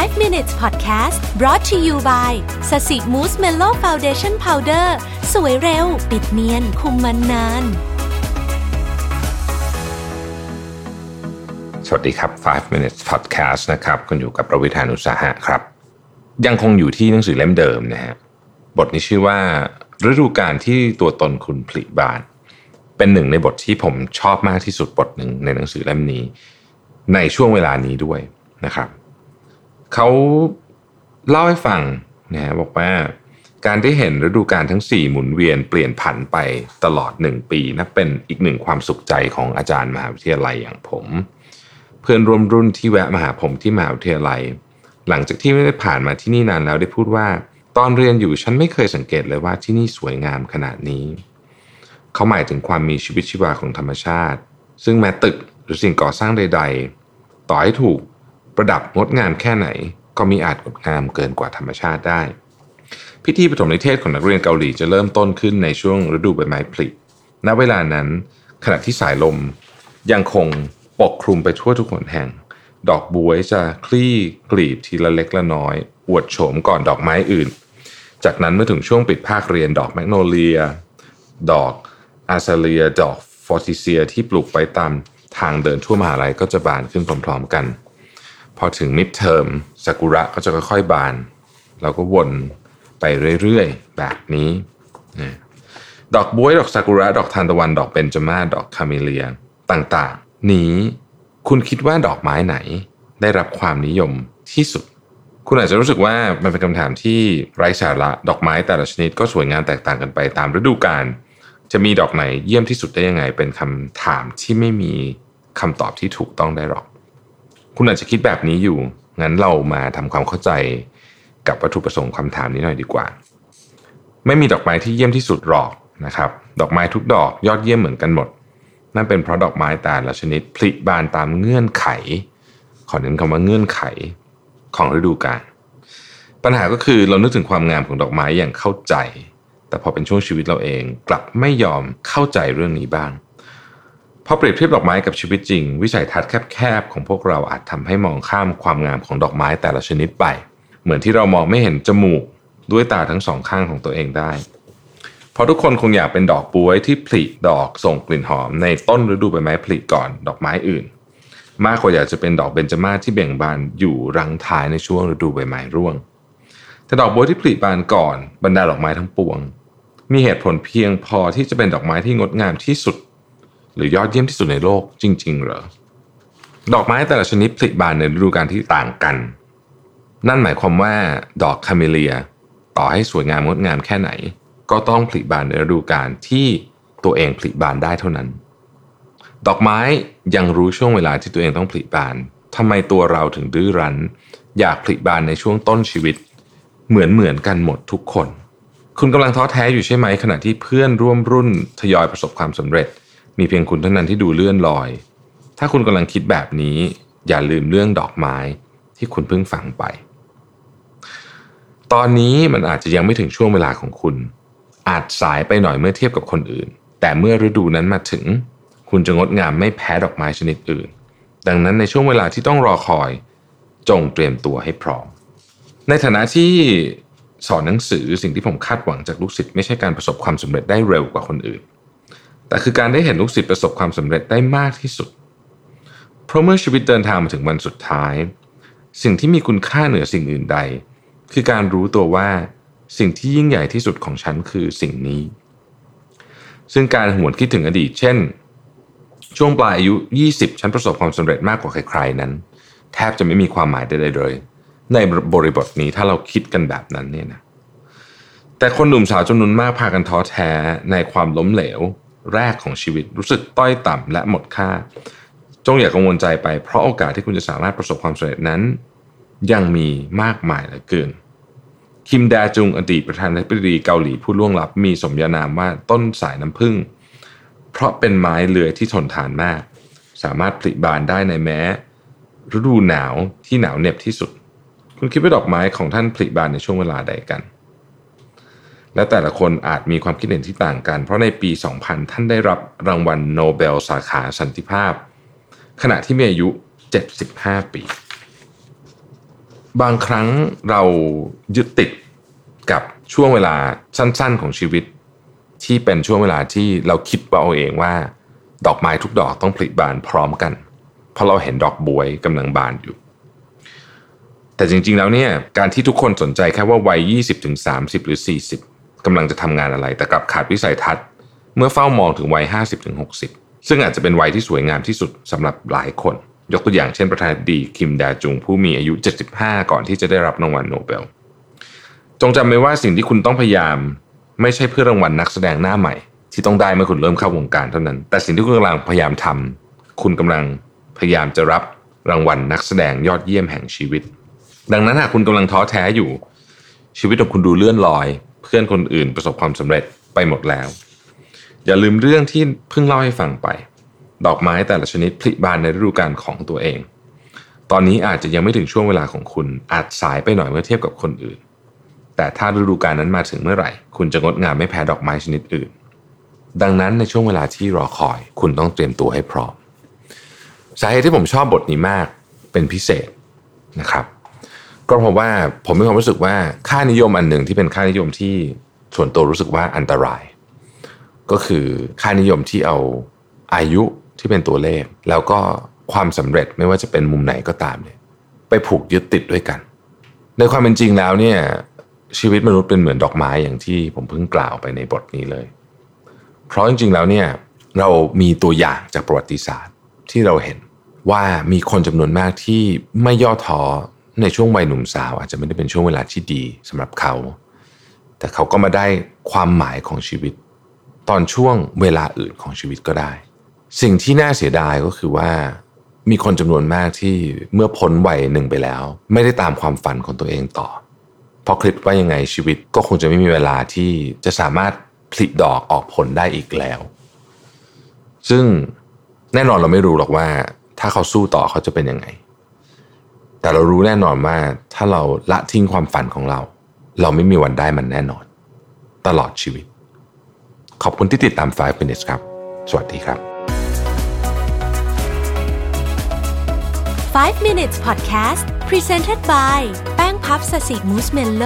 5 minutes podcast brought to you by สสิมูสเมโล่ฟาวเดชั่นพาวเดอร์สวยเร็ว ปิดเนียน คุมมันนาน สวัสดีครับ 5 minutes podcast นะครับคุณอยู่กับประวิธานุสาหะครับ ยังคงอยู่ที่หนังสือเล่มเดิมนะฮะ บทนี้ชื่อว่า ฤดูการที่ตัวตนคุณผลิบาน เป็นหนึ่งในบทที่ผมชอบมากที่สุดบทหนึ่งในหนังสือเล่มนี้ ในช่วงเวลานี้ด้วยนะครับ เขาเล่าให้ฟังนะฮะบอกว่าการได้เห็นฤดูกาลทั้ง 4 หมุนเวียนเปลี่ยนผันไปตลอด 1 ปีนับเป็นอีกหนึ่งความสุขใจของอาจารย์มหาวิทยาลัยอย่างผม เพื่อนร่วมรุ่นที่แวะมาหาผมที่มหาวิทยาลัย หลังจากที่ไม่ได้ผ่านมาที่นี่นานแล้วได้พูดว่า ตอนเรียนอยู่ฉันไม่เคยสังเกตเลยว่าที่นี่สวยงามขนาดนี้ เขาหมายถึงความมีชีวิตชีวาของธรรมชาติ ซึ่งแม้ตึกหรือสิ่งก่อสร้างใด ๆ ต่อให้ถูก ประดับงดงามแค่ไหน ก็มีอาจงดงามเกินกว่าธรรมชาติได้ พิธีปฐมนิเทศของนักเรียนเกาหลีจะเริ่มต้นขึ้นในช่วงฤดูใบไม้ผลิณเวลานั้น ขณะที่สายลมยังคงปกคลุมไปทั่วทุกหนแห่ง ดอกบวยจะคลี่กลีบทีละเล็กละน้อย อวดโฉมก่อนดอกไม้อื่น จากนั้นเมื่อถึงช่วงปิดภาคเรียนดอกแมกโนเลีย ดอกอาซาเลีย ดอกฟอร์ซิเทียที่ปลูกไปตามทางเดินทั่วมหาลัยก็จะบานขึ้นพร้อมๆกัน พอถึง midterm ซากุระก็จะค่อยๆบาน เราก็วนไปเรื่อยๆ แบบนี้ ดอกบ๊วย ดอกซากุระ ดอกทานตะวัน ดอกเบญจมาศดอกคาเมเลียต่างๆ นี้คุณคิดว่าดอกไม้ไหน ได้รับความนิยมที่สุด คุณอาจจะรู้สึกว่ามันเป็นคำถามที่ไร้สาระ ดอกไม้แต่ละชนิดก็สวยงามแตกต่างกันไปตามฤดูกาล จะมีดอกไหนเยี่ยมที่สุดได้ยังไง เป็นคำถามที่ไม่มีคำตอบที่ถูกต้องได้หรอก คุณอาจจะคิดแบบนี้อยู่ งั้นเรามาทำความเข้าใจกับวัตถุประสงค์คำถามนี้หน่อยดีกว่า ไม่มีดอกไม้ที่เยี่ยมที่สุดหรอกนะครับ ดอกไม้ทุกดอกยอดเยี่ยมเหมือนกันหมด นั่นเป็นเพราะดอกไม้แต่ละชนิดผลิบานตามเงื่อนไข ขอเน้นคำว่าเงื่อนไขของฤดูกาล ปัญหาก็คือเรานึกถึงความงามของดอกไม้อย่างเข้าใจ แต่พอเป็นช่วงชีวิตเราเองกลับไม่ยอมเข้าใจเรื่องนี้บ้าง พอเปรียบเทียบดอกไม้กับชีวิตจริง วิสัยทัศน์แคบๆของพวกเราอาจทำให้มองข้ามความงามของดอกไม้แต่ละชนิดไป เหมือนที่เรามองไม่เห็นจมูกด้วยตาทั้งสองข้างของตัวเองได้เพราะทุกคนคงอยากเป็นดอกบัวที่ผลิดอกส่งกลิ่นหอม ในต้นฤดูใบไม้ผลิก่อนดอกไม้อื่น มากกว่าอยากจะเป็นดอกเบญจมาศที่เบ่งบานอยู่รังท้ายในช่วงฤดูใบไม้ร่วง แต่ดอกบัวที่ผลิบานก่อนบรรดาดอกไม้ทั้งปวง มีเหตุผลเพียงพอที่จะเป็นดอกไม้ที่งดงามที่สุด หรือยอดเยี่ยมที่สุดในโลกจริง ๆ เหรอ ดอกไม้แต่ละชนิดผลิบานในฤดูกาลที่ต่างกัน นั่นหมายความว่าดอกคาเมเลีย ต่อให้สวยงามงดงามแค่ไหน ก็ต้องผลิบานในฤดูกาลที่ตัวเองผลิบานได้เท่านั้น ดอกไม้ยังรู้ช่วงเวลาที่ตัวเองต้องผลิบานทำไมตัวเราถึงดื้อรั้น อยากผลิบานในช่วงต้นชีวิต เหมือนเหมือนกันหมดทุกคน คุณกำลังท้อแท้อยู่ใช่ไหมขณะที่เพื่อนร่วมรุ่นทยอยประสบความสำเร็จ มีเพียงคุณเท่านั้นที่ดูเลื่อนลอย ถ้าคุณกำลังคิดแบบนี้ อย่าลืมเรื่องดอกไม้ที่คุณเพิ่งฟังไป ตอนนี้มันอาจจะยังไม่ถึงช่วงเวลาของคุณ อาจสายไปหน่อยเมื่อเทียบกับคนอื่น แต่เมื่อฤดูนั้นมาถึง คุณจะงดงามไม่แพ้ดอกไม้ชนิดอื่น ดังนั้นในช่วงเวลาที่ต้องรอคอย จงเตรียมตัวให้พร้อม ในฐานะที่สอนหนังสือสิ่งที่ผมคาดหวังจากลูกศิษย์ไม่ใช่การประสบความสำเร็จได้เร็วกว่าคนอื่น แต่คือการได้เห็นลูกศิษย์ประสบความสำเร็จได้มากที่สุด เพราะเมื่อชีวิตเดินทางมาถึงวันสุดท้าย สิ่งที่มีคุณค่าเหนือสิ่งอื่นใด คือการรู้ตัวว่าสิ่งที่ยิ่งใหญ่ที่สุดของฉันคือสิ่งนี้ ซึ่งการหวนคิดถึงอดีต เช่น ช่วงปลายอายุ 20 ฉันประสบความสำเร็จมากกว่าใครๆนั้น แทบจะไม่มีความหมายใดๆเลย ในบริบทนี้ถ้าเราคิดกันแบบนั้นเนี่ยนะแต่คนหนุ่มสาวจำนวนมากพากันท้อแท้ในความล้มเหลว แรกของชีวิต รู้สึกต้อยต่ำและหมดค่า จงอย่ากังวลใจไปเพราะโอกาสที่คุณจะสามารถประสบความสำเร็จนั้น ยังมีมากมายเหลือเกินคิมแดจุงอดีตประธานาธิบดีเกาหลีผู้ล่วงลับมีสมญานามว่าต้นสายน้ำผึ้งเพราะเป็นไม้เลื้อยที่ทนทานมาก สามารถผลิบานได้ในแม้ ฤดูหนาวที่หนาวเหน็บที่สุด คุณคิดว่าดอกไม้ของท่านผลิบานในช่วงเวลาใดกัน และแต่ละคนอาจมีความคิดเห็นที่ต่างกัน เพราะในปี 2000 ท่านได้รับรางวัลโนเบลสาขาสันติภาพ ขณะที่มีอายุ 75 ปี บางครั้งเรายึดติดกับช่วงเวลาสั้น ๆ ของชีวิต ที่เป็นช่วงเวลาที่เราคิดว่าเอาเองว่า ดอกไม้ทุกดอกต้องผลิบานพร้อมกันเพราะเราเห็นดอกบวยกำลังบานอยู่ แต่จริงๆแล้วเนี่ยการที่ทุกคนสนใจแค่ว่าวัย 20-30 หรือ 40 กำลังจะทำงานอะไร แต่กลับขาดวิสัยทัศน์ เมื่อเฝ้ามองถึงวัย 50ถึง60 ซึ่งอาจจะเป็นวัยที่สวยงามที่สุดสำหรับหลายคน ยกตัวอย่างเช่นประธานาธิบดีคิมดาจุงผู้มีอายุ 75 ก่อนที่จะได้รับรางวัลโนเบล จงจำไว้ว่าสิ่งที่คุณต้องพยายาม ไม่ใช่เพื่อรางวัลนักแสดงหน้าใหม่ ที่ต้องได้เมื่อคุณเริ่มเข้าวงการเท่านั้น แต่สิ่งที่คุณกำลังพยายามทำคุณกำลังพยายามจะรับรางวัลนักแสดงยอดเยี่ยมแห่งชีวิต ดังนั้นหากคุณกำลังท้อแท้อยู่ ชีวิตของคุณดูเลื่อนลอย เพื่อนคนอื่นประสบความสำเร็จไปหมดแล้ว อย่าลืมเรื่องที่เพิ่งเล่าให้ฟังไป ดอกไม้แต่ละชนิดผลิบานในฤดูกาลของตัวเอง ตอนนี้อาจจะยังไม่ถึงช่วงเวลาของคุณอาจสายไปหน่อยเมื่อเทียบกับคนอื่น แต่ถ้าฤดูกาลนั้นมาถึงเมื่อไหร่ คุณจะงดงามไม่แพ้ดอกไม้ชนิดอื่น ดังนั้นในช่วงเวลาที่รอคอย คุณต้องเตรียมตัวให้พร้อมสาเหตุที่ผมชอบบทนี้มากเป็นพิเศษนะครับ ก็เพราะว่าผมมีความรู้สึกว่าค่านิยมอันหนึ่งที่เป็นค่านิยมที่ส่วนตัวรู้สึกว่าอันตราย ก็คือค่านิยมที่เอาอายุที่เป็นตัวเลข แล้วก็ความสำเร็จไม่ว่าจะเป็นมุมไหนก็ตามเนี่ยไปผูกยึดติดด้วยกัน ในความเป็นจริงแล้วเนี่ยชีวิตมนุษย์เป็นเหมือนดอกไม้อย่างที่ผมเพิ่งกล่าวไปในบทนี้เลย เพราะจริงๆแล้วเนี่ยเรามีตัวอย่างจากประวัติศาสตร์ที่เราเห็นว่ามีคนจำนวนมากที่ไม่ย่อท้อ ในช่วงวัยหนุ่มสาว อาจจะไม่ได้เป็นช่วงเวลาที่ดีสำหรับเขา แต่เขาก็มาได้ความหมายของชีวิต ตอนช่วงเวลาอื่นของชีวิตก็ได้ สิ่งที่น่าเสียดายก็คือว่ามีคนจำนวนมากที่เมื่อพ้นวัยหนึ่งไปแล้ว ไม่ได้ตามความฝันของตัวเองต่อพอคิดว่ายังไงชีวิตก็คงจะไม่มีเวลาที่จะสามารถผลิดอกออกผลได้อีกแล้ว ซึ่งแน่นอนเราไม่รู้หรอกว่า ถ้าเขาสู้ต่อเขาจะเป็นยังไง แต่เรารู้แน่นอนว่าถ้าเราละทิ้งความฝันของเรา เราไม่มีวันได้มันแน่นอน ตลอดชีวิต ขอบคุณที่ติดตาม 5 minutes ครับ สวัสดีครับ 5 minutes podcast presented by แป้งพับสสิมูสเมลโล